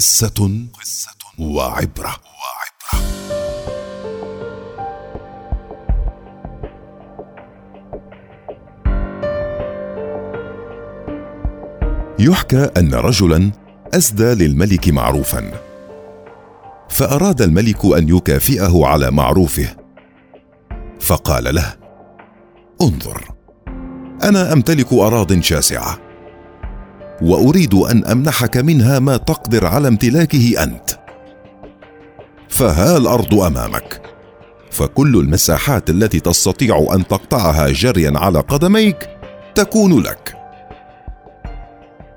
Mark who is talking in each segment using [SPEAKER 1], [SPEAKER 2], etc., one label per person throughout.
[SPEAKER 1] قصة وعبرة. وعبرة يحكى أن رجلا أسدى للملك معروفا فأراد الملك أن يكافئه على معروفه. فقال له انظر أنا أمتلك اراض شاسعة. وأريد أن أمنحك منها ما تقدر على امتلاكه أنت. فها الأرض أمامك. فكل المساحات التي تستطيع أن تقطعها جريا على قدميك تكون لك.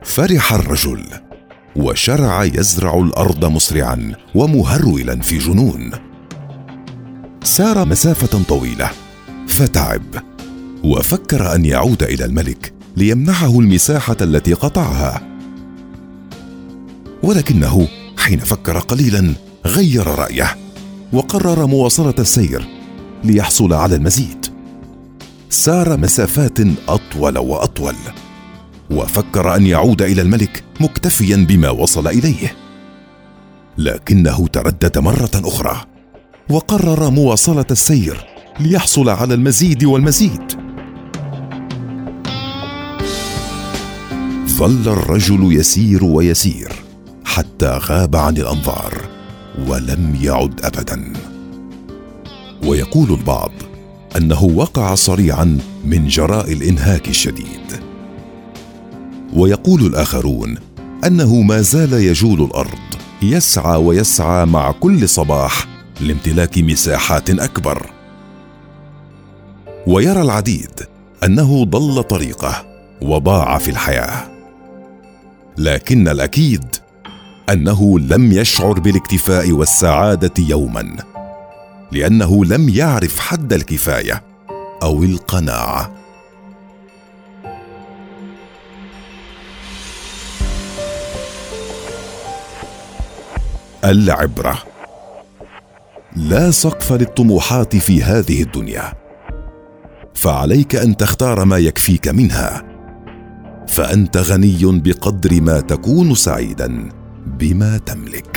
[SPEAKER 1] فرح الرجل. وشرع يزرع الأرض مسرعا ومهرولا في جنون. سار مسافة طويلة. فتعب. وفكر أن يعود إلى الملك. ليمنحه المساحة التي قطعها. ولكنه حين فكر قليلا غير رأيه وقرر مواصلة السير ليحصل على المزيد. سار مسافات أطول وأطول وفكر أن يعود إلى الملك مكتفيا بما وصل إليه. لكنه تردد مرة أخرى وقرر مواصلة السير ليحصل على المزيد والمزيد. ظل الرجل يسير ويسير حتى غاب عن الأنظار ولم يعد ابدا. ويقول البعض أنه وقع صريعا من جراء الإنهاك الشديد. ويقول الآخرون أنه ما زال يجول الأرض يسعى ويسعى مع كل صباح لامتلاك مساحات أكبر. ويرى العديد أنه ضل طريقه وضاع في الحياة. لكن الأكيد أنه لم يشعر بالاكتفاء والسعادة يوما لأنه لم يعرف حد الكفاية أو القناعة. العبرة. لا سقف للطموحات في هذه الدنيا. فعليك أن تختار ما يكفيك منها. فأنت غني بقدر ما تكون سعيدا بما تملك.